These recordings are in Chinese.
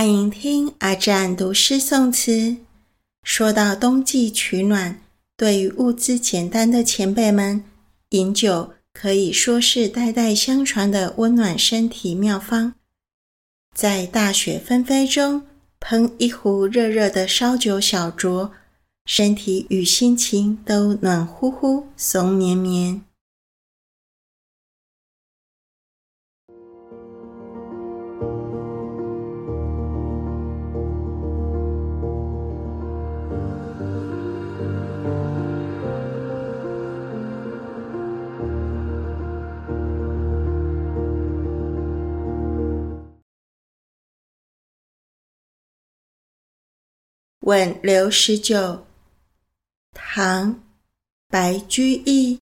欢迎听阿占读诗诵词。说到冬季取暖，对于物资简单的前辈们，饮酒可以说是代代相传的温暖身体妙方。在大雪纷飞中，烹一壶热热的烧酒小酌，身体与心情都暖乎乎、松绵绵。问刘十九，唐·白居易。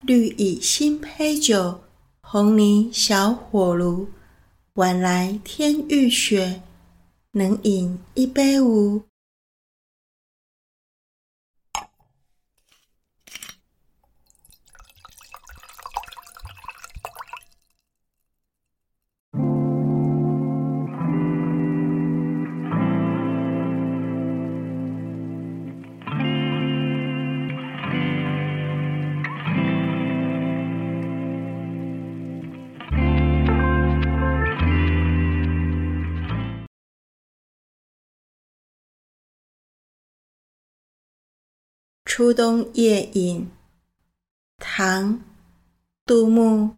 绿蚁新醅酒，红泥小火炉。晚来天欲雪，能饮一杯无？初冬夜饮，唐·杜牧。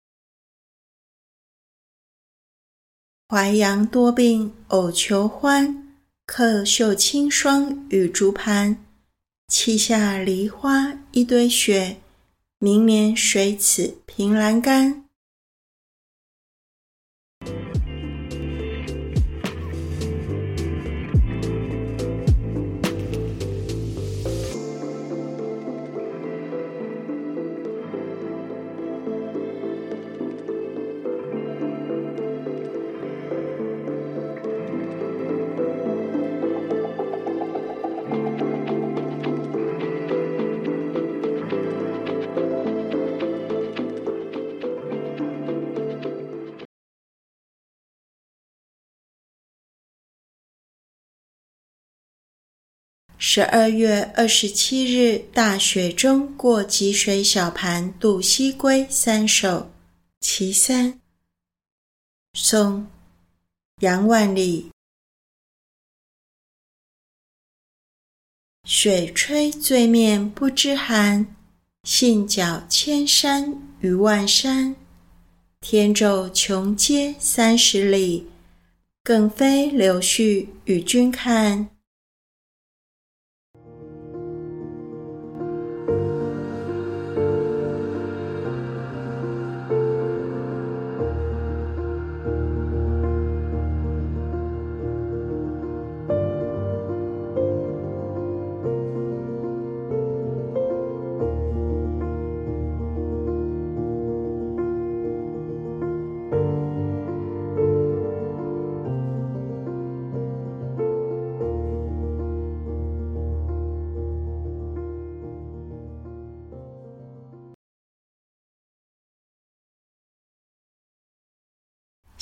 淮阳多病偶求欢，客袖清霜雨竹盘。砌下梨花一堆雪，明年谁此凭栏杆？十二月二十七日，大雪中过积水小盘渡西归三首其三，宋·杨万里。雪吹醉面不知寒，信脚千山与万山。天骤穷阶三十里，更非柳絮与君看。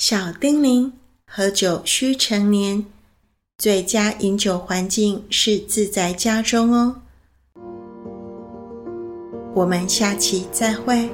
小叮咛：喝酒需成年，最佳饮酒环境是自在家中哦。我们下期再会。